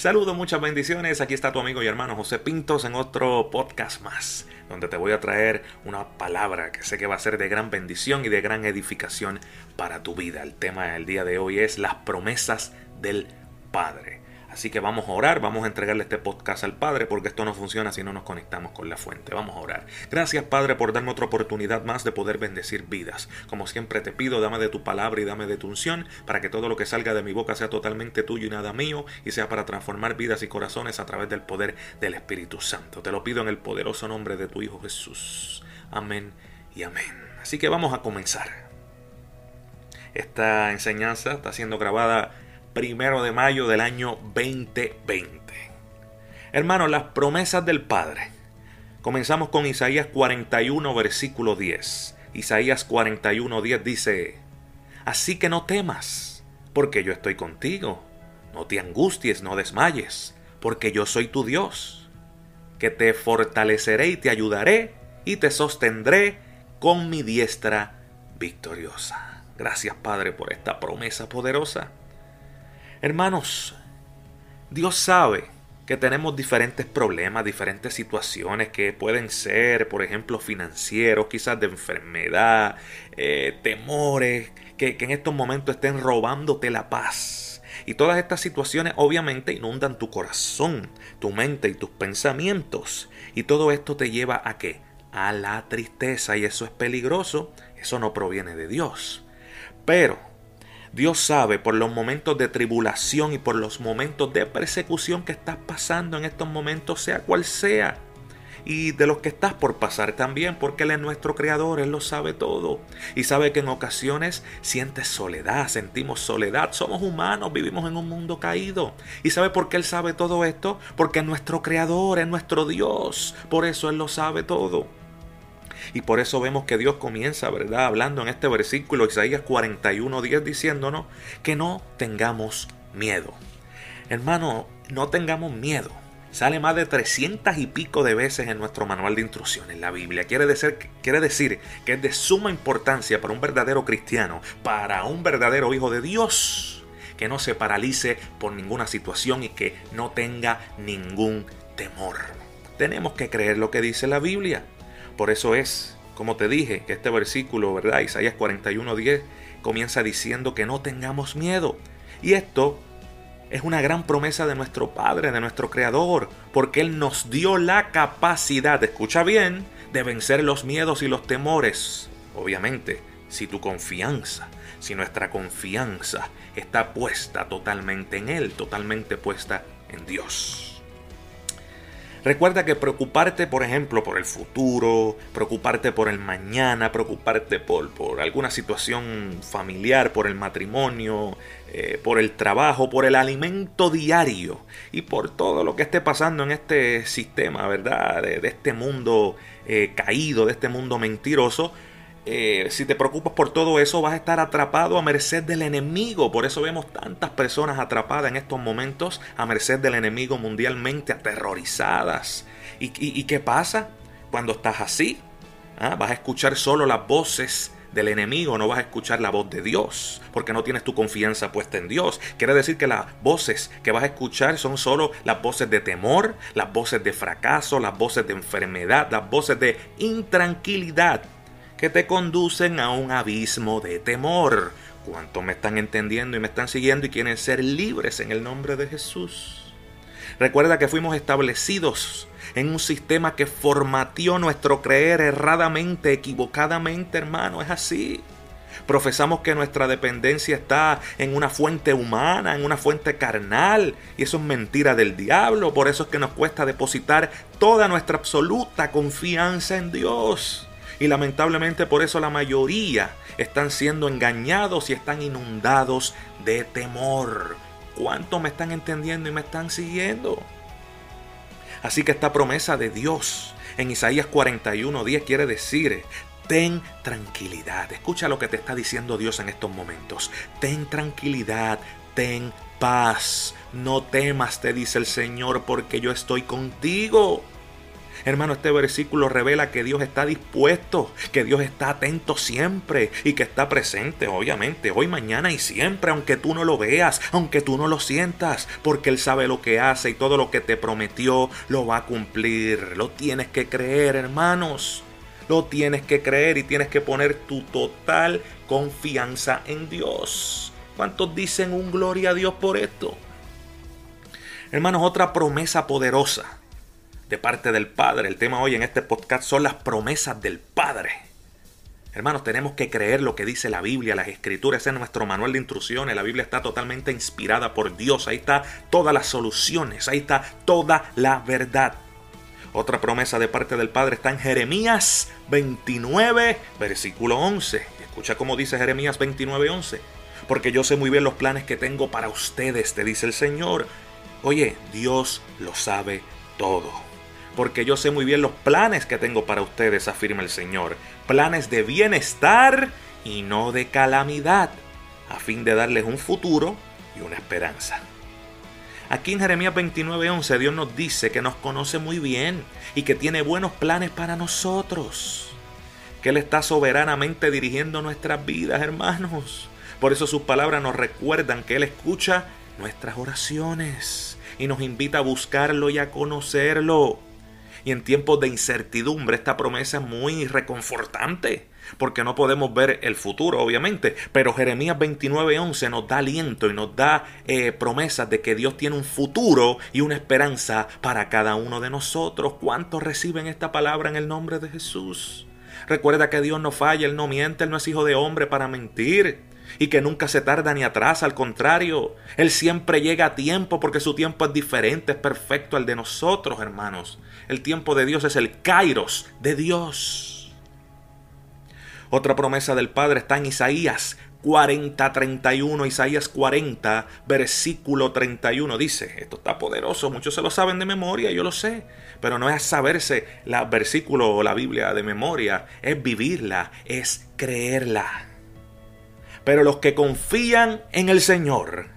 Saludos, muchas bendiciones. Aquí está tu amigo y hermano José Pintos en otro podcast más, donde te voy a traer una palabra que sé que va a ser de gran bendición y de gran edificación para tu vida. El tema del día de hoy es las promesas del Padre. Así que vamos a orar, vamos a entregarle este podcast al Padre porque esto no funciona si no nos conectamos con la fuente. Vamos a orar. Gracias Padre por darme otra oportunidad más de poder bendecir vidas. Como siempre te pido, dame de tu palabra y dame de tu unción para que todo lo que salga de mi boca sea totalmente tuyo y nada mío y sea para transformar vidas y corazones a través del poder del Espíritu Santo. Te lo pido en el poderoso nombre de tu Hijo Jesús. Amén y amén. Así que vamos a comenzar. Esta enseñanza está siendo grabada primero de mayo del año 2020. Hermanos, las promesas del Padre. Comenzamos con Isaías 41, versículo 10. Isaías 41, 10 dice, Así que no temas, porque yo estoy contigo. No te angusties, no desmayes, porque yo soy tu Dios, que te fortaleceré y te ayudaré y te sostendré con mi diestra victoriosa. Gracias Padre por esta promesa poderosa. Hermanos, Dios sabe que tenemos diferentes problemas, diferentes situaciones que pueden ser, por ejemplo, financieros, quizás de enfermedad, eh, temores, que, que en estos momentos estén robándote la paz. Y todas estas situaciones obviamente inundan tu corazón, tu mente y tus pensamientos. Y todo esto te lleva a qué? A la tristeza y eso es peligroso. Eso no proviene de Dios. Pero Dios sabe por los momentos de tribulación y por los momentos de persecución que estás pasando en estos momentos, sea cual sea. Y de los que estás por pasar también, porque Él es nuestro Creador, Él lo sabe todo. Y sabe que en ocasiones sientes soledad, sentimos soledad, somos humanos, vivimos en un mundo caído. ¿Y sabe por qué Él sabe todo esto? Porque es nuestro Creador, es nuestro Dios. Por eso Él lo sabe todo. Y por eso vemos que Dios comienza, ¿verdad? Hablando en este versículo, Isaías 41:10, diciéndonos que no tengamos miedo. Hermano, no tengamos miedo. Sale más de 300 y pico de veces en nuestro manual de instrucciones, la Biblia. Quiere decir, quiere decir que es de suma importancia para un verdadero cristiano, para un verdadero hijo de Dios, que no se paralice por ninguna situación y que no tenga ningún temor. Tenemos que creer lo que dice la Biblia. Por eso es, como te dije, que este versículo, ¿verdad? Isaías 41:10 comienza diciendo que no tengamos miedo. Y esto es una gran promesa de nuestro Padre, de nuestro Creador, porque Él nos dio la capacidad, escucha bien, de vencer los miedos y los temores. Obviamente, si tu confianza, si nuestra confianza está puesta totalmente en Él, totalmente puesta en Dios. Recuerda que preocuparte, por ejemplo, por el futuro, preocuparte por el mañana, preocuparte por, por alguna situación familiar, por el matrimonio, eh, por el trabajo, por el alimento diario y por todo lo que esté pasando en este sistema, ¿verdad? De, este mundo eh, caído, de este mundo mentiroso, eh, si te preocupas por todo eso, vas a estar atrapado a merced del enemigo. Por eso vemos tantas personas atrapadas en estos momentos a merced del enemigo mundialmente, aterrorizadas. ¿Y, qué pasa cuando estás así? ¿Ah? Vas a escuchar solo las voces del enemigo, no vas a escuchar la voz de Dios, porque no tienes tu confianza puesta en Dios. Quiere decir que las voces que vas a escuchar son solo las voces de temor, las voces de fracaso, las voces de enfermedad, las voces de intranquilidad que te conducen a un abismo de temor. ¿Cuánto me están entendiendo y me están siguiendo y quieren ser libres en el nombre de Jesús? Recuerda que fuimos establecidos en un sistema que formateó nuestro creer erradamente, equivocadamente, hermano, es así. Profesamos que nuestra dependencia está en una fuente humana, en una fuente carnal, y eso es mentira del diablo, por eso es que nos cuesta depositar toda nuestra absoluta confianza en Dios. Y lamentablemente por eso la mayoría están siendo engañados y están inundados de temor. ¿Cuánto me están entendiendo y me están siguiendo? Así que esta promesa de Dios en Isaías 41:10 quiere decir, ten tranquilidad. Escucha lo que te está diciendo Dios en estos momentos. Ten tranquilidad, ten paz. No temas, te dice el Señor, porque yo estoy contigo. Hermano, este versículo revela que Dios está dispuesto, que Dios está atento siempre y que está presente, obviamente, hoy, mañana y siempre, aunque tú no lo veas, aunque tú no lo sientas, porque Él sabe lo que hace y todo lo que te prometió lo va a cumplir. Lo tienes que creer, hermanos. Lo tienes que creer y tienes que poner tu total confianza en Dios. ¿Cuántos dicen un gloria a Dios por esto? Hermanos, otra promesa poderosa de parte del Padre. El tema hoy en este podcast son las promesas del Padre. Hermanos, tenemos que creer lo que dice la Biblia, las escrituras, ese es nuestro manual de instrucciones. La Biblia está totalmente inspirada por Dios. Ahí está todas las soluciones, ahí está toda la verdad. Otra promesa de parte del Padre está en Jeremías 29, versículo 11. Escucha cómo dice Jeremías 29, 11. Porque yo sé muy bien los planes que tengo para ustedes, te dice el Señor. Oye, Dios lo sabe todo porque yo sé muy bien los planes que tengo para ustedes, afirma el Señor. Planes de bienestar y no de calamidad, a fin de darles un futuro y una esperanza. Aquí en Jeremías 29:11 Dios nos dice que nos conoce muy bien y que tiene buenos planes para nosotros. Que Él está soberanamente dirigiendo nuestras vidas, hermanos. Por eso sus palabras nos recuerdan que Él escucha nuestras oraciones y nos invita a buscarlo y a conocerlo. Y en tiempos de incertidumbre esta promesa es muy reconfortante, porque no podemos ver el futuro, obviamente, pero Jeremías 29:11 nos da aliento y nos da eh, promesas de que Dios tiene un futuro y una esperanza para cada uno de nosotros. ¿Cuántos reciben esta palabra en el nombre de Jesús? Recuerda que Dios no falla, Él no miente, Él no es hijo de hombre para mentir y que nunca se tarda ni atrás, al contrario, Él siempre llega a tiempo porque su tiempo es diferente, es perfecto al de nosotros, hermanos. El tiempo de Dios es el kairos de Dios. Otra promesa del Padre está en Isaías 40, 31, Isaías 40, versículo 31. Dice, esto está poderoso, muchos se lo saben de memoria, yo lo sé, pero no es saberse el versículo o la Biblia de memoria, es vivirla, es creerla. Pero los que confían en el Señor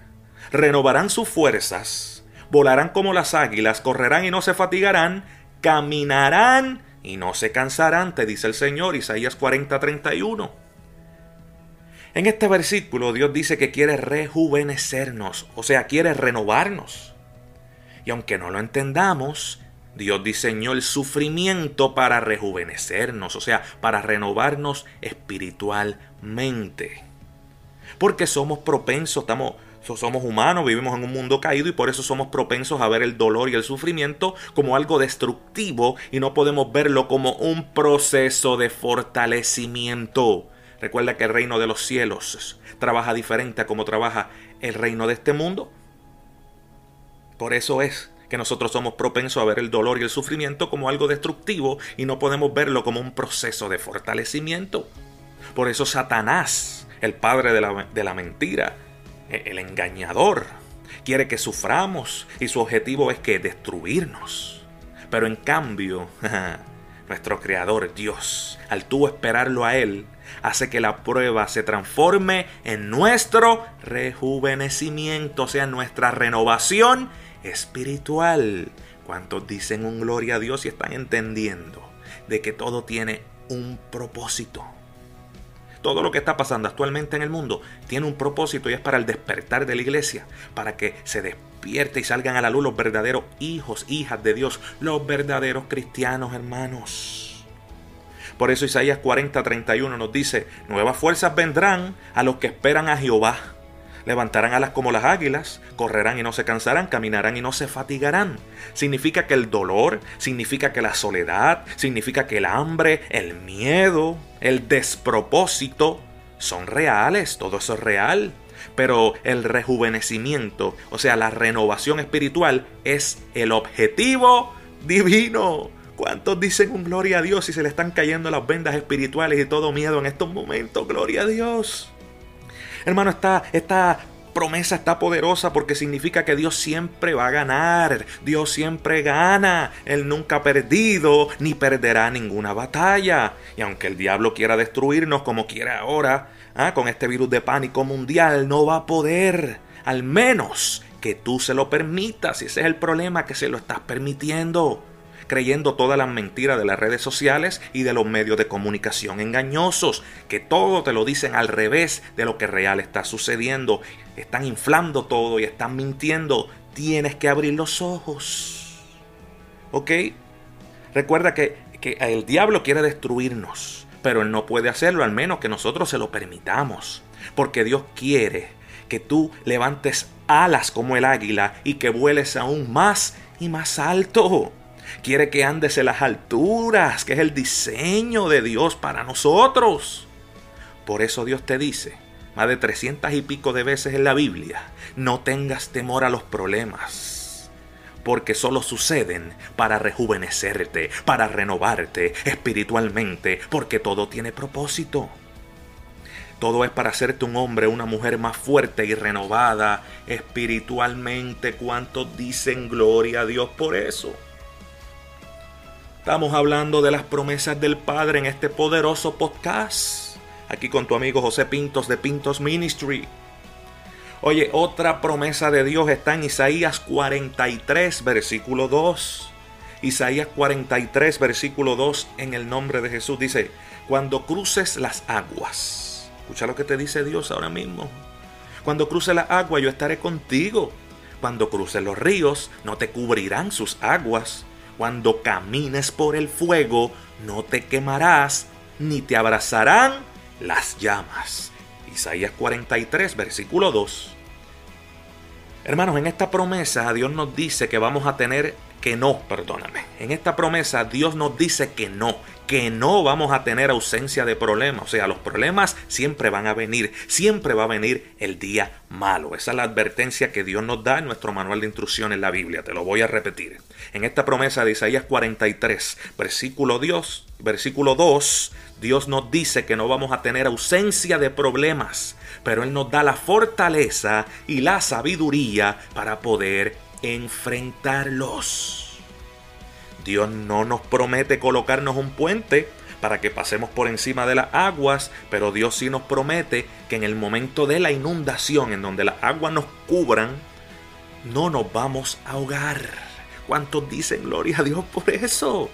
renovarán sus fuerzas, volarán como las águilas, correrán y no se fatigarán, caminarán y no se cansarán, te dice el Señor, Isaías 40:31. En este versículo Dios dice que quiere rejuvenecernos, o sea, quiere renovarnos. Y aunque no lo entendamos, Dios diseñó el sufrimiento para rejuvenecernos, o sea, para renovarnos espiritualmente porque somos propensos, estamos, somos humanos, vivimos en un mundo caído y por eso somos propensos a ver el dolor y el sufrimiento como algo destructivo y no podemos verlo como un proceso de fortalecimiento. Recuerda que el reino de los cielos trabaja diferente a como trabaja el reino de este mundo. Por eso es que nosotros somos propensos a ver el dolor y el sufrimiento como algo destructivo y no podemos verlo como un proceso de fortalecimiento. Por eso Satanás el padre de la, mentira, e, el engañador. Quiere que suframos y su objetivo es que destruirnos. Pero en cambio, nuestro Creador Dios, al tú esperarlo a Él, hace que la prueba se transforme en nuestro rejuvenecimiento, o sea, nuestra renovación espiritual. ¿Cuántos dicen un gloria a Dios y están entendiendo de que todo tiene un propósito? Todo lo que está pasando actualmente en el mundo tiene un propósito y es para el despertar de la iglesia, para que se despierte y salgan a la luz los verdaderos hijos, hijas de Dios, los verdaderos cristianos, hermanos. Por eso Isaías 40:31 nos dice, nuevas fuerzas vendrán a los que esperan a Jehová levantarán alas como las águilas, correrán y no se cansarán, caminarán y no se fatigarán. Significa que el dolor, significa que la soledad, significa que el hambre, el miedo, el despropósito son reales, todo eso es real. Pero el rejuvenecimiento, o sea, la renovación espiritual es el objetivo divino. ¿Cuántos dicen un gloria a Dios y se le están cayendo las vendas espirituales y todo miedo en estos momentos? Gloria a Dios. Hermano, esta, esta promesa está poderosa porque significa que Dios siempre va a ganar. Dios siempre gana. Él nunca ha perdido ni perderá ninguna batalla. Y aunque el diablo quiera destruirnos como quiere ahora, ¿ah? con este virus de pánico mundial, no va a poder. Al menos que tú se lo permitas. Y ese es el problema, que se lo estás permitiendo creyendo todas las mentiras de las redes sociales y de los medios de comunicación engañosos, que todo te lo dicen al revés de lo que real está sucediendo. Están inflando todo y están mintiendo. Tienes que abrir los ojos. ¿Ok? Recuerda que, que el diablo quiere destruirnos, pero él no puede hacerlo al menos que nosotros se lo permitamos. Porque Dios quiere que tú levantes alas como el águila y que vueles aún más y más alto. Quiere que andes en las alturas, que es el diseño de Dios para nosotros. Por eso Dios te dice, más de trescientas y pico de veces en la Biblia, no tengas temor a los problemas, porque solo suceden para rejuvenecerte, para renovarte espiritualmente, porque todo tiene propósito. Todo es para hacerte un hombre, una mujer más fuerte y renovada espiritualmente. ¿Cuántos dicen gloria a Dios por eso? Estamos hablando de las promesas del Padre en este poderoso podcast. Aquí con tu amigo José Pintos de Pintos Ministry. Oye, otra promesa de Dios está en Isaías 43, versículo 2. Isaías 43, versículo 2, en el nombre de Jesús dice, cuando cruces las aguas. Escucha lo que te dice Dios ahora mismo. Cuando cruces las aguas yo estaré contigo. Cuando cruces los ríos no te cubrirán sus aguas cuando camines por el fuego, no te quemarás, ni te abrazarán las llamas. Isaías 43, versículo 2. Hermanos, en esta promesa Dios nos dice que vamos a tener que no, perdóname. En esta promesa Dios nos dice que no, que no vamos a tener ausencia de problemas. O sea, los problemas siempre van a venir, siempre va a venir el día malo. Esa es la advertencia que Dios nos da en nuestro manual de instrucción en la Biblia. Te lo voy a repetir. En esta promesa de Isaías 43, versículo, Dios, versículo 2, Dios nos dice que no vamos a tener ausencia de problemas, pero Él nos da la fortaleza y la sabiduría para poder enfrentarlos. Dios no nos promete colocarnos un puente para que pasemos por encima de las aguas, pero Dios sí nos promete que en el momento de la inundación, en donde las aguas nos cubran, no nos vamos a ahogar. ¿Cuántos dicen gloria a Dios por eso?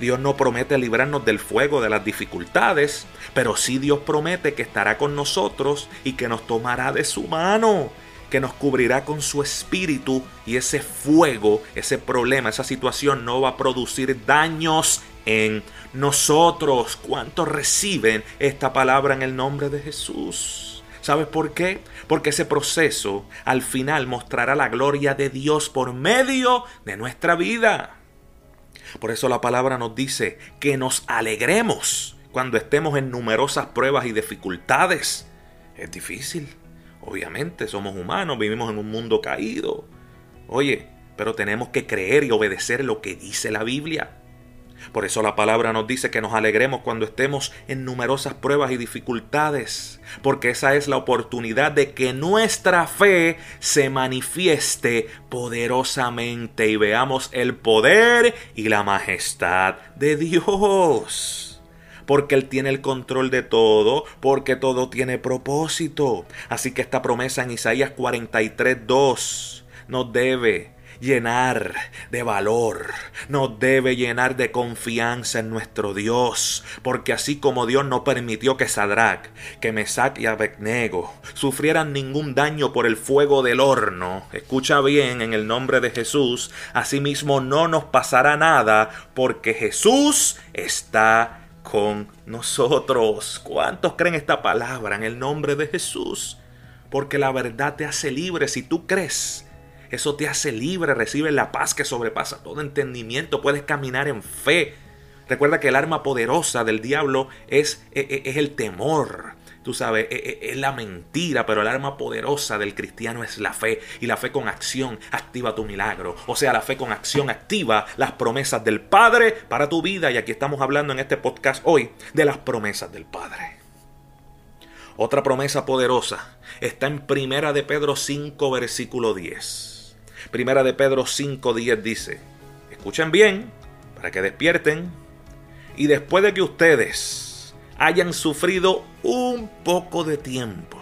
Dios no promete librarnos del fuego de las dificultades, pero sí Dios promete que estará con nosotros y que nos tomará de su mano que nos cubrirá con su espíritu y ese fuego, ese problema, esa situación no va a producir daños en nosotros. ¿Cuántos reciben esta palabra en el nombre de Jesús? ¿Sabes por qué? Porque ese proceso al final mostrará la gloria de Dios por medio de nuestra vida. Por eso la palabra nos dice que nos alegremos cuando estemos en numerosas pruebas y dificultades. Es difícil, Obviamente somos humanos, vivimos en un mundo caído. Oye, pero tenemos que creer y obedecer lo que dice la Biblia. Por eso la palabra nos dice que nos alegremos cuando estemos en numerosas pruebas y dificultades, porque esa es la oportunidad de que nuestra fe se manifieste poderosamente y veamos el poder y la majestad de Dios porque Él tiene el control de todo, porque todo tiene propósito. Así que esta promesa en Isaías 43, 2 nos debe llenar de valor, nos debe llenar de confianza en nuestro Dios, porque así como Dios no permitió que Sadrach, que Mesach y Abednego sufrieran ningún daño por el fuego del horno, escucha bien en el nombre de Jesús, asimismo no nos pasará nada, porque Jesús está con nosotros. ¿Cuántos creen esta palabra en el nombre de Jesús? Porque la verdad te hace libre si tú crees. Eso te hace libre, recibe la paz que sobrepasa todo entendimiento, puedes caminar en fe. Recuerda que el arma poderosa del diablo es, es, e, es el temor tú sabes, e, e, es, la mentira, pero el arma poderosa del cristiano es la fe. Y la fe con acción activa tu milagro. O sea, la fe con acción activa las promesas del Padre para tu vida. Y aquí estamos hablando en este podcast hoy de las promesas del Padre. Otra promesa poderosa está en Primera de Pedro 5, versículo 10. Primera de Pedro 5, 10 dice, escuchen bien, para que despierten, y después de que ustedes hayan sufrido un poco de tiempo,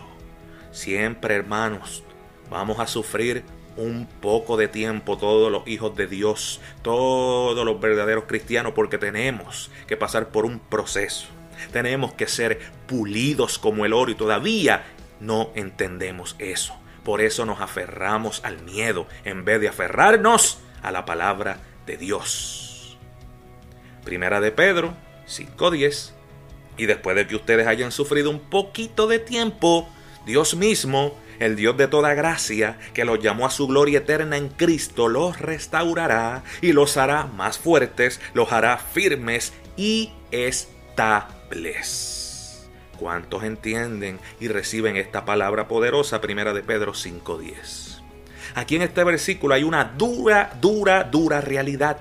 siempre hermanos, vamos a sufrir un poco de tiempo todos los hijos de Dios, todos los verdaderos cristianos, porque tenemos que pasar por un proceso. Tenemos que ser pulidos como el oro y todavía no entendemos eso. Por eso nos aferramos al miedo en vez de aferrarnos a la palabra de Dios. Primera de Pedro 5.10. Y después de que ustedes hayan sufrido un poquito de tiempo, Dios mismo el Dios de toda gracia, que los llamó a su gloria eterna en Cristo, los restaurará y los hará más fuertes, los hará firmes y estables. ¿Cuántos entienden y reciben esta palabra poderosa primera de Pedro 5.10? Aquí en este versículo hay una dura, dura, dura realidad.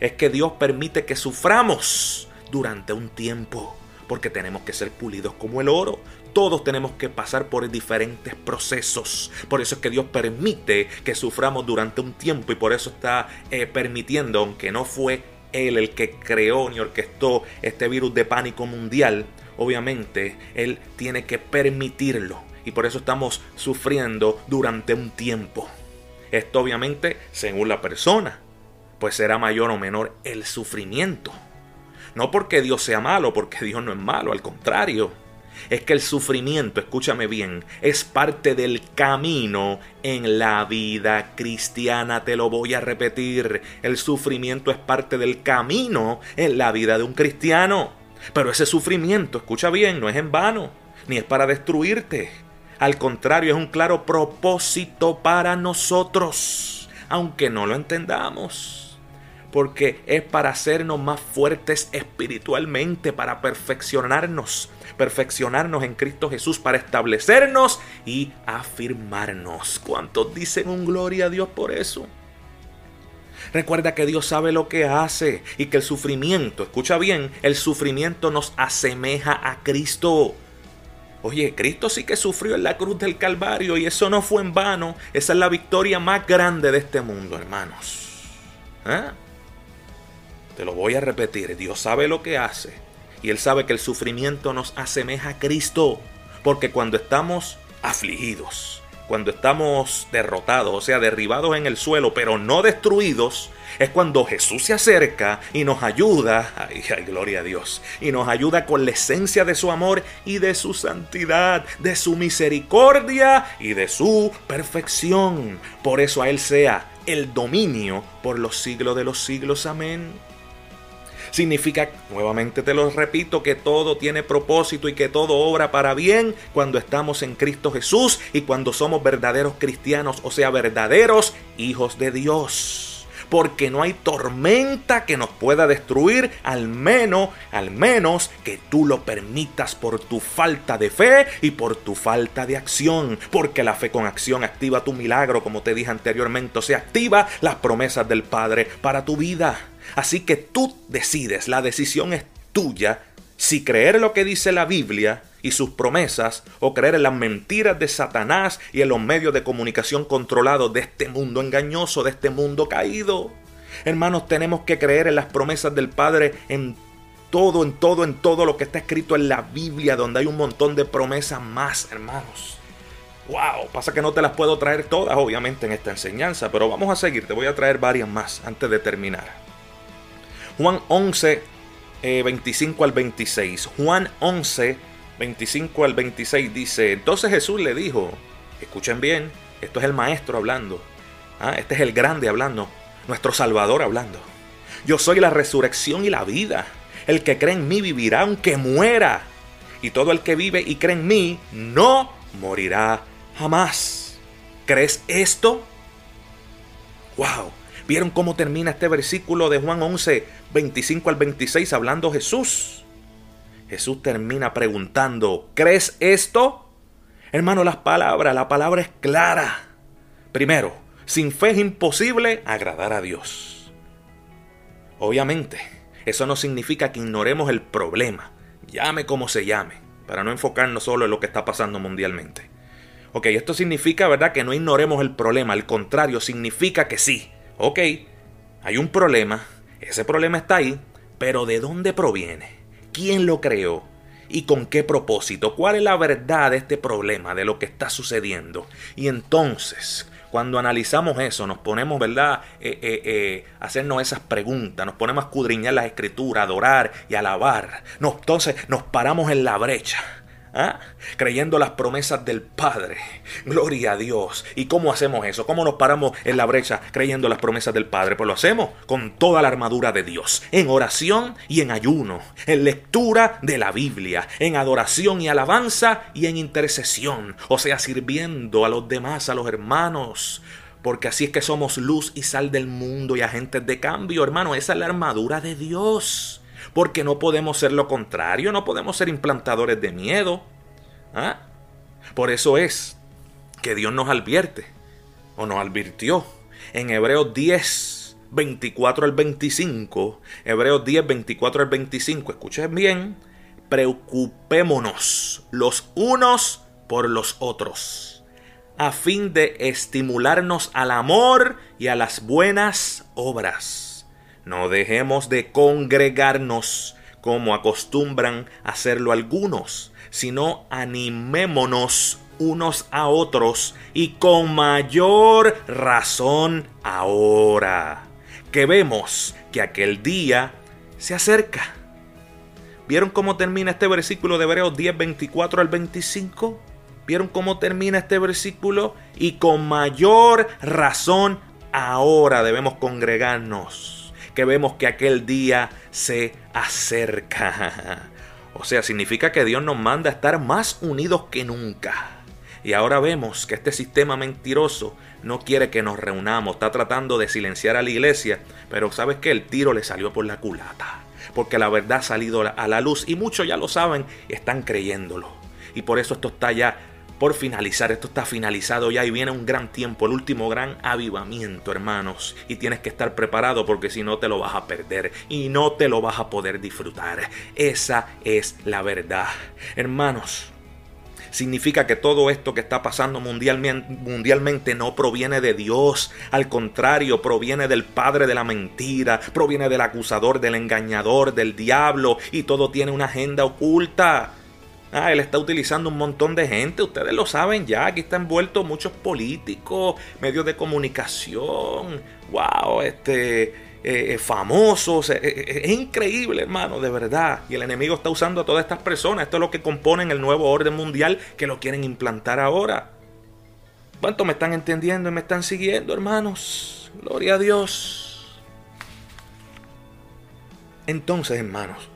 Es que Dios permite que suframos durante un tiempo porque tenemos que ser pulidos como el oro. Todos tenemos que pasar por diferentes procesos. Por eso es que Dios permite que suframos durante un tiempo y por eso está eh, permitiendo, aunque no fue Él el que creó ni orquestó este virus de pánico mundial, obviamente Él tiene que permitirlo. Y por eso estamos sufriendo durante un tiempo. Esto obviamente según la persona, pues será mayor o menor el sufrimiento. No porque Dios sea malo, porque Dios no es malo, al contrario es que el sufrimiento, escúchame bien, es parte del camino en la vida cristiana. Te lo voy a repetir. El sufrimiento es parte del camino en la vida de un cristiano. Pero ese sufrimiento, escucha bien, no es en vano, ni es para destruirte. Al contrario, es un claro propósito para nosotros, aunque no lo entendamos porque es para hacernos más fuertes espiritualmente, para perfeccionarnos, perfeccionarnos en Cristo Jesús, para establecernos y afirmarnos. ¿Cuántos dicen un gloria a Dios por eso? Recuerda que Dios sabe lo que hace y que el sufrimiento, escucha bien, el sufrimiento nos asemeja a Cristo. Oye, Cristo sí que sufrió en la cruz del Calvario y eso no fue en vano. Esa es la victoria más grande de este mundo, hermanos. ¿Eh? Te lo voy a repetir, Dios sabe lo que hace y Él sabe que el sufrimiento nos asemeja a Cristo, porque cuando estamos afligidos, cuando estamos derrotados, o sea, derribados en el suelo, pero no destruidos, es cuando Jesús se acerca y nos ayuda, ay, ay, gloria a Dios, y nos ayuda con la esencia de su amor y de su santidad, de su misericordia y de su perfección. Por eso a Él sea el dominio por los siglos de los siglos. Amén. Significa, nuevamente te lo repito, que todo tiene propósito y que todo obra para bien cuando estamos en Cristo Jesús y cuando somos verdaderos cristianos, o sea, verdaderos hijos de Dios porque no hay tormenta que nos pueda destruir, al menos, al menos que tú lo permitas por tu falta de fe y por tu falta de acción, porque la fe con acción activa tu milagro, como te dije anteriormente, o sea, activa las promesas del Padre para tu vida. Así que tú decides, la decisión es tuya, si creer lo que dice la Biblia y sus promesas o creer en las mentiras de Satanás y en los medios de comunicación controlados de este mundo engañoso, de este mundo caído. Hermanos, tenemos que creer en las promesas del Padre en todo, en todo, en todo lo que está escrito en la Biblia, donde hay un montón de promesas más, hermanos. Wow, pasa que no te las puedo traer todas, obviamente, en esta enseñanza, pero vamos a seguir, te voy a traer varias más antes de terminar. Juan 11, 25 eh, al 26. Juan 11, 25 al 26 dice, entonces Jesús le dijo, escuchen bien, esto es el maestro hablando, ¿ah? este es el grande hablando, nuestro Salvador hablando. Yo soy la resurrección y la vida. El que cree en mí vivirá aunque muera. Y todo el que vive y cree en mí no morirá jamás. ¿Crees esto? ¡Wow! ¿Vieron cómo termina este versículo de Juan 11, 25 al 26 hablando Jesús? Jesús termina preguntando, ¿crees esto? Hermano, las palabras, la palabra es clara. Primero, sin fe es imposible agradar a Dios. Obviamente, eso no significa que ignoremos el problema, llame como se llame. para no enfocarnos solo en lo que está pasando mundialmente. Ok, esto significa, ¿verdad?, que no ignoremos el problema, al contrario, significa que sí. Ok, hay un problema, ese problema está ahí, pero ¿de dónde proviene? ¿Quién lo creó? ¿Y con qué propósito? ¿Cuál es la verdad de este problema, de lo que está sucediendo? Y entonces, cuando analizamos eso, nos ponemos, ¿verdad?, eh, eh, eh, hacernos esas preguntas, nos ponemos a escudriñar la escritura, adorar y alabar. entonces nos paramos en la brecha ¿Ah? creyendo las promesas del Padre. Gloria a Dios. ¿Y cómo hacemos eso? ¿Cómo nos paramos en la brecha creyendo las promesas del Padre? Pues lo hacemos con toda la armadura de Dios, en oración y en ayuno, en lectura de la Biblia, en adoración y alabanza y en intercesión, o sea, sirviendo a los demás, a los hermanos. Porque así es que somos luz y sal del mundo y agentes de cambio, hermano. Esa es la armadura de Dios porque no podemos ser lo contrario, no podemos ser implantadores de miedo. ¿Ah? Por eso es que Dios nos advierte, o nos advirtió, en Hebreos 10, 24 al 25, Hebreos 10, 24 al 25, escuchen bien, preocupémonos los unos por los otros, a fin de estimularnos al amor y a las buenas obras no dejemos de congregarnos como acostumbran hacerlo algunos, sino animémonos unos a otros y con mayor razón ahora, que vemos que aquel día se acerca. ¿Vieron cómo termina este versículo de Hebreos 10, 24 al 25? ¿Vieron cómo termina este versículo? Y con mayor razón ahora debemos congregarnos que vemos que aquel día se acerca. O sea, significa que Dios nos manda a estar más unidos que nunca. Y ahora vemos que este sistema mentiroso no quiere que nos reunamos, está tratando de silenciar a la iglesia, pero sabes que el tiro le salió por la culata, porque la verdad ha salido a la luz y muchos ya lo saben están creyéndolo. Y por eso esto está ya por finalizar. Esto está finalizado ya y viene un gran tiempo, el último gran avivamiento, hermanos. Y tienes que estar preparado porque si no te lo vas a perder y no te lo vas a poder disfrutar. Esa es la verdad. Hermanos, significa que todo esto que está pasando mundialmente, mundialmente, no proviene de Dios. Al contrario, proviene del Padre de la mentira, proviene del acusador, del engañador, del diablo, y todo tiene una agenda oculta. Ah, él está utilizando un montón de gente, ustedes lo saben ya, aquí están envueltos muchos políticos, medios de comunicación, wow, este, eh, eh, famosos, eh, es increíble hermano, de verdad. Y el enemigo está usando a todas estas personas, esto es lo que componen el nuevo orden mundial que lo quieren implantar ahora. ¿Cuánto me están entendiendo y me están siguiendo, hermanos? Gloria a Dios. Entonces, hermanos,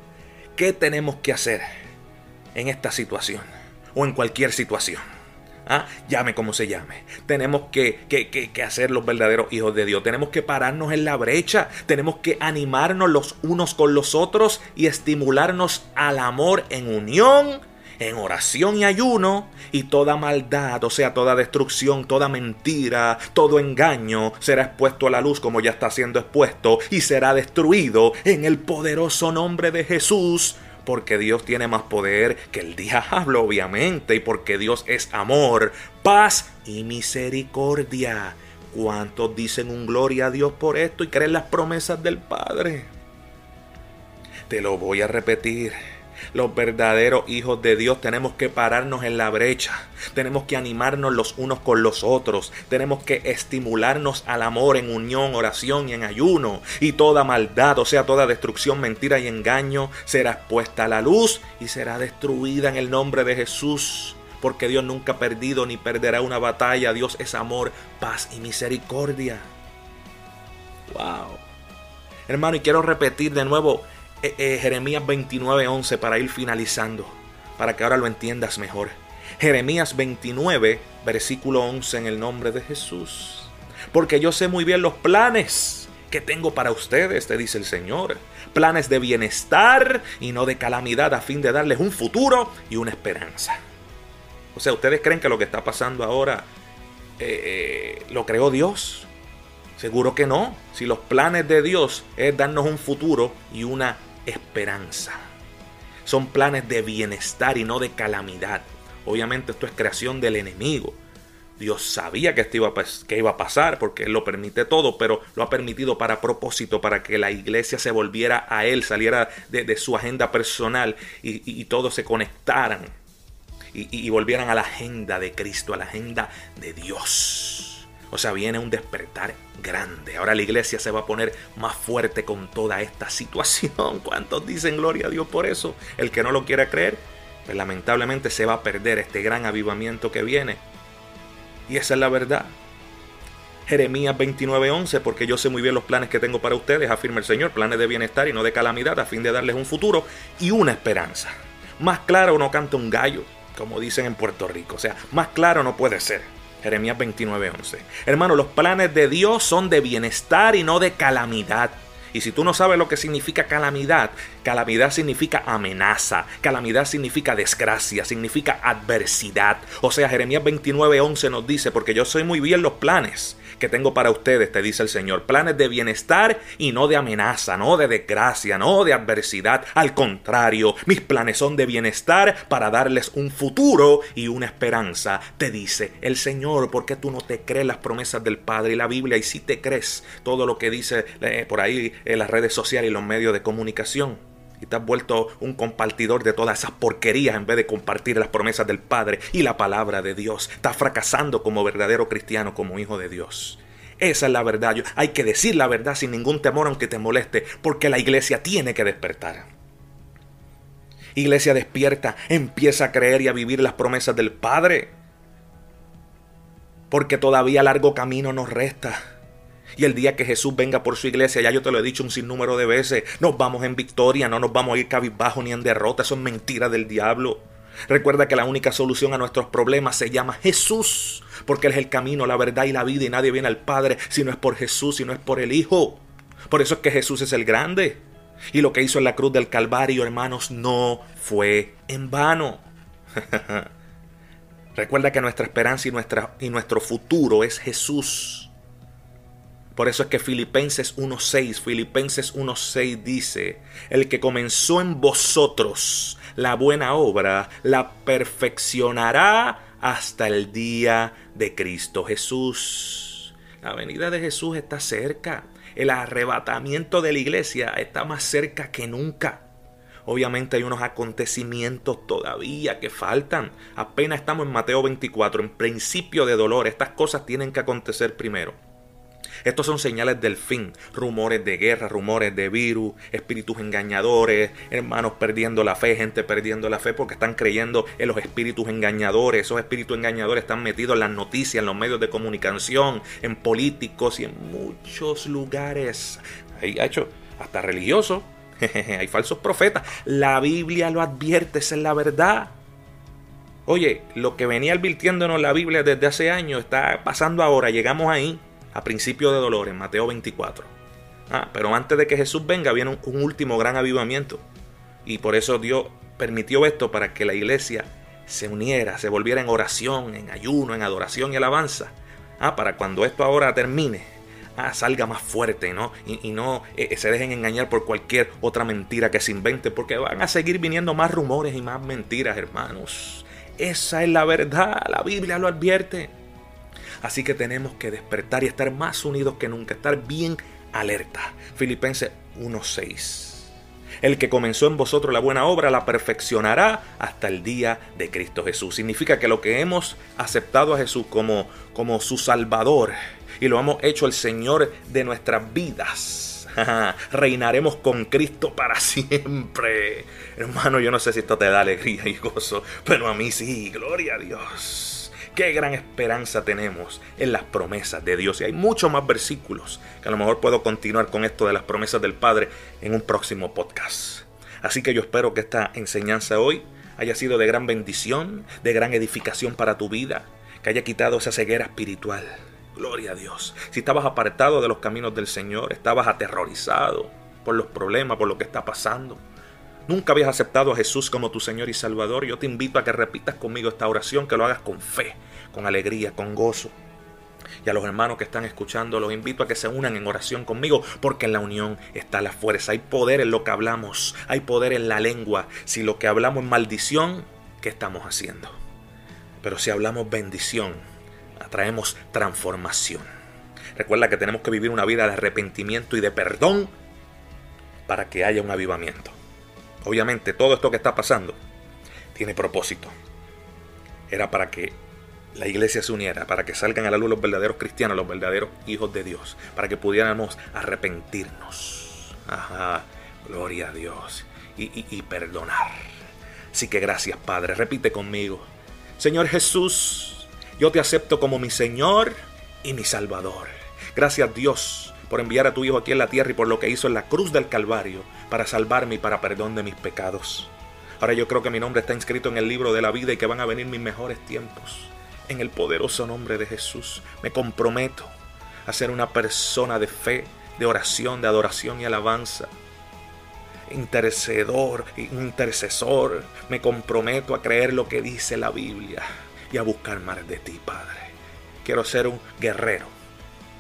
¿qué tenemos que hacer? En esta situación o en cualquier situación. ¿Ah? Llame como se llame. Tenemos que, que, que, hacer los verdaderos hijos de Dios. Tenemos que pararnos en la brecha. Tenemos que animarnos los unos con los otros y estimularnos al amor en unión, en oración y ayuno. Y toda maldad, o sea, toda destrucción, toda mentira, todo engaño será expuesto a la luz como ya está siendo expuesto y será destruido en el poderoso nombre de Jesús porque Dios tiene más poder que el diablo, obviamente, y porque Dios es amor, paz y misericordia. ¿Cuántos dicen un gloria a Dios por esto y creen las promesas del Padre? Te lo voy a repetir. Los verdaderos hijos de Dios tenemos que pararnos en la brecha, tenemos que animarnos los unos con los otros, tenemos que estimularnos al amor en unión, oración y en ayuno. Y toda maldad, o sea, toda destrucción, mentira y engaño será expuesta a la luz y será destruida en el nombre de Jesús. Porque Dios nunca ha perdido ni perderá una batalla. Dios es amor, paz y misericordia. Wow. Hermano, y quiero repetir de nuevo eh, eh, Jeremías 29:11 para ir finalizando, para que ahora lo entiendas mejor. Jeremías 29, versículo 11 en el nombre de Jesús. Porque yo sé muy bien los planes que tengo para ustedes, te dice el Señor. Planes de bienestar y no de calamidad a fin de darles un futuro y una esperanza. O sea, ¿ustedes creen que lo que está pasando ahora eh, lo creó Dios? Seguro que no. Si los planes de Dios es darnos un futuro y una esperanza. Son planes de bienestar y no de calamidad. Obviamente esto es creación del enemigo. Dios sabía que esto iba, que iba a pasar porque Él lo permite todo, pero lo ha permitido para propósito, para que la iglesia se volviera a Él, saliera de, su agenda personal y, todos se conectaran y, y volvieran a la agenda de Cristo, a la agenda de Dios. O sea, viene un despertar grande. Ahora la iglesia se va a poner más fuerte con toda esta situación. ¿Cuántos dicen gloria a Dios por eso? El que no lo quiera creer, pues lamentablemente se va a perder este gran avivamiento que viene y esa es la verdad. Jeremías 29:11, porque yo sé muy bien los planes que tengo para ustedes, afirma el Señor, planes de bienestar y no de calamidad, a fin de darles un futuro y una esperanza. Más claro no canta un gallo, como dicen en Puerto Rico. O sea, más claro no puede ser. Jeremías 29:11. Hermano, los planes de Dios son de bienestar y no de calamidad. Y si tú no sabes lo que significa calamidad, calamidad significa amenaza, calamidad significa desgracia, significa adversidad. O sea, Jeremías 29:11 nos dice, porque yo soy muy bien los planes que tengo para ustedes, te dice el Señor. Planes de bienestar y no de amenaza, no de desgracia, no de adversidad. Al contrario, mis planes son de bienestar para darles un futuro y una esperanza, te dice el Señor. porque tú no te crees las promesas del Padre y la Biblia? Y si te crees todo lo que dice eh, por ahí en las redes sociales y los medios de comunicación y te has vuelto un compartidor de todas esas porquerías en vez de compartir las promesas del Padre y la palabra de Dios. Estás fracasando como verdadero cristiano, como hijo de Dios. Esa es la verdad. Hay que decir la verdad sin ningún temor aunque te moleste, porque la iglesia tiene que despertar. Iglesia despierta, empieza a creer y a vivir las promesas del Padre. Porque todavía largo camino nos resta. Y el día que Jesús venga por su iglesia, ya yo te lo he dicho un sinnúmero de veces, nos vamos en victoria, no nos vamos a ir cabizbajo ni en derrota, eso es mentira del diablo. Recuerda que la única solución a nuestros problemas se llama Jesús, porque Él es el camino, la verdad y la vida, y nadie viene al Padre si no es por Jesús, si no es por el Hijo. Por eso es que Jesús es el grande. Y lo que hizo en la cruz del Calvario, hermanos, no fue en vano. Recuerda que nuestra esperanza y, nuestra, y nuestro futuro es Jesús. Por eso es que Filipenses 1.6, Filipenses 1.6 dice, el que comenzó en vosotros la buena obra, la perfeccionará hasta el día de Cristo Jesús. La venida de Jesús está cerca. El arrebatamiento de la iglesia está más cerca que nunca. Obviamente hay unos acontecimientos todavía que faltan. Apenas estamos en Mateo 24, en principio de dolor. Estas cosas tienen que acontecer primero. Estos son señales del fin, rumores de guerra, rumores de virus, espíritus engañadores, hermanos perdiendo la fe, gente perdiendo la fe porque están creyendo en los espíritus engañadores. Esos espíritus engañadores están metidos en las noticias, en los medios de comunicación, en políticos y en muchos lugares. Hay hecho hasta religiosos. Hay falsos profetas. La Biblia lo advierte, es la verdad. Oye, lo que venía advirtiéndonos la Biblia desde hace años está pasando ahora, llegamos ahí a principio de dolor en Mateo 24. Ah, pero antes de que Jesús venga viene un, último gran avivamiento. Y por eso Dios permitió esto para que la iglesia se uniera, se volviera en oración, en ayuno, en adoración y alabanza. Ah, para cuando esto ahora termine, ah, salga más fuerte ¿no? y, no eh, eh, se dejen engañar por cualquier otra mentira que se invente, porque van a seguir viniendo más rumores y más mentiras, hermanos. Esa es la verdad, la Biblia lo advierte. Así que tenemos que despertar y estar más unidos que nunca, estar bien alerta. Filipenses 1.6. El que comenzó en vosotros la buena obra la perfeccionará hasta el día de Cristo Jesús. Significa que lo que hemos aceptado a Jesús como, como su Salvador y lo hemos hecho el Señor de nuestras vidas, reinaremos con Cristo para siempre. Hermano, yo no sé si esto te da alegría y gozo, pero a mí sí, gloria a Dios. Qué gran esperanza tenemos en las promesas de Dios. Y hay muchos más versículos que a lo mejor puedo continuar con esto de las promesas del Padre en un próximo podcast. Así que yo espero que esta enseñanza hoy haya sido de gran bendición, de gran edificación para tu vida, que haya quitado esa ceguera espiritual. Gloria a Dios. Si estabas apartado de los caminos del Señor, estabas aterrorizado por los problemas, por lo que está pasando, nunca habías aceptado a Jesús como tu Señor y Salvador, yo te invito a que repitas conmigo esta oración, que lo hagas con fe, con alegría, con gozo. Y a los hermanos que están escuchando, los invito a que se unan en oración conmigo, porque en la unión está la fuerza. Hay poder en lo que hablamos, hay poder en la lengua. Si lo que hablamos es maldición, ¿qué estamos haciendo? Pero si hablamos bendición, atraemos transformación. Recuerda que tenemos que vivir una vida de arrepentimiento y de perdón para que haya un avivamiento. Obviamente todo esto que está pasando tiene propósito. Era para que la iglesia se uniera, para que salgan a la luz los verdaderos cristianos, los verdaderos hijos de Dios, para que pudiéramos arrepentirnos. Ajá, gloria a Dios. Y, y perdonar. Así que gracias Padre, repite conmigo. Señor Jesús, yo te acepto como mi Señor y mi Salvador. Gracias Dios por enviar a tu Hijo aquí en la tierra y por lo que hizo en la cruz del Calvario para salvarme y para perdón de mis pecados. Ahora yo creo que mi nombre está inscrito en el libro de la vida y que van a venir mis mejores tiempos. En el poderoso nombre de Jesús me comprometo a ser una persona de fe, de oración, de adoración y alabanza. Intercedor, intercesor, me comprometo a creer lo que dice la Biblia y a buscar más de ti, Padre. Quiero ser un guerrero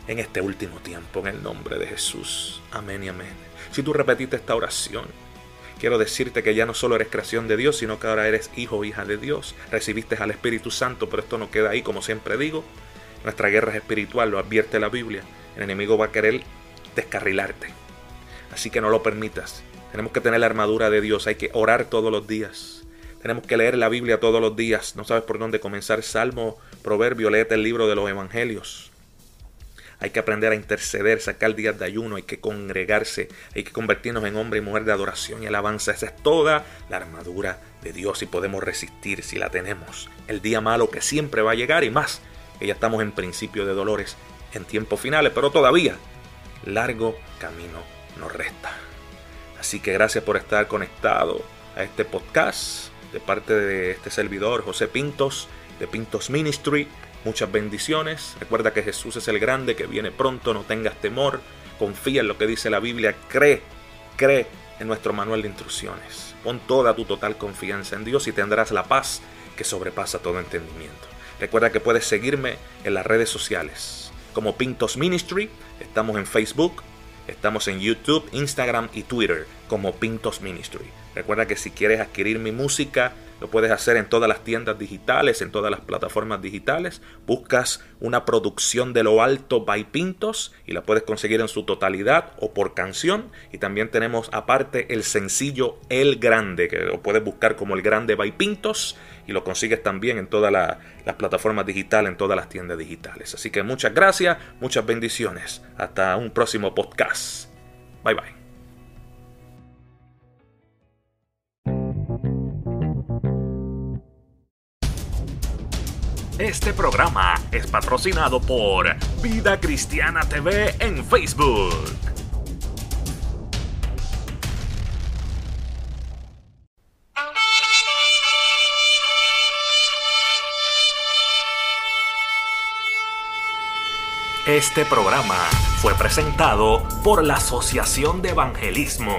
en este último tiempo, en el nombre de Jesús. Amén y amén. Si tú repetiste esta oración, quiero decirte que ya no solo eres creación de Dios, sino que ahora eres hijo o hija de Dios. Recibiste al Espíritu Santo, pero esto no queda ahí, como siempre digo. Nuestra guerra es espiritual, lo advierte la Biblia. El enemigo va a querer descarrilarte. Así que no lo permitas. Tenemos que tener la armadura de Dios, hay que orar todos los días. Tenemos que leer la Biblia todos los días. No sabes por dónde comenzar. Salmo, proverbio, léete el libro de los evangelios. Hay que aprender a interceder, sacar días de ayuno, hay que congregarse, hay que convertirnos en hombre y mujer de adoración y alabanza. Esa es toda la armadura de Dios y podemos resistir si la tenemos. El día malo que siempre va a llegar y más, que ya estamos en principio de dolores, en tiempos finales, pero todavía largo camino nos resta. Así que gracias por estar conectado a este podcast de parte de este servidor José Pintos de Pintos Ministry. Muchas bendiciones. Recuerda que Jesús es el grande que viene pronto. No tengas temor. Confía en lo que dice la Biblia. Cree, cree en nuestro manual de instrucciones. Pon toda tu total confianza en Dios y tendrás la paz que sobrepasa todo entendimiento. Recuerda que puedes seguirme en las redes sociales como Pintos Ministry. Estamos en Facebook, estamos en YouTube, Instagram y Twitter como Pintos Ministry. Recuerda que si quieres adquirir mi música, lo puedes hacer en todas las tiendas digitales, en todas las plataformas digitales. Buscas una producción de lo alto by Pintos y la puedes conseguir en su totalidad o por canción. Y también tenemos aparte el sencillo El Grande, que lo puedes buscar como El Grande by Pintos y lo consigues también en todas las plataformas digitales, en todas las tiendas digitales. Así que muchas gracias, muchas bendiciones. Hasta un próximo podcast. Bye bye. Este programa es patrocinado por Vida Cristiana TV en Facebook. Este programa fue presentado por la Asociación de Evangelismo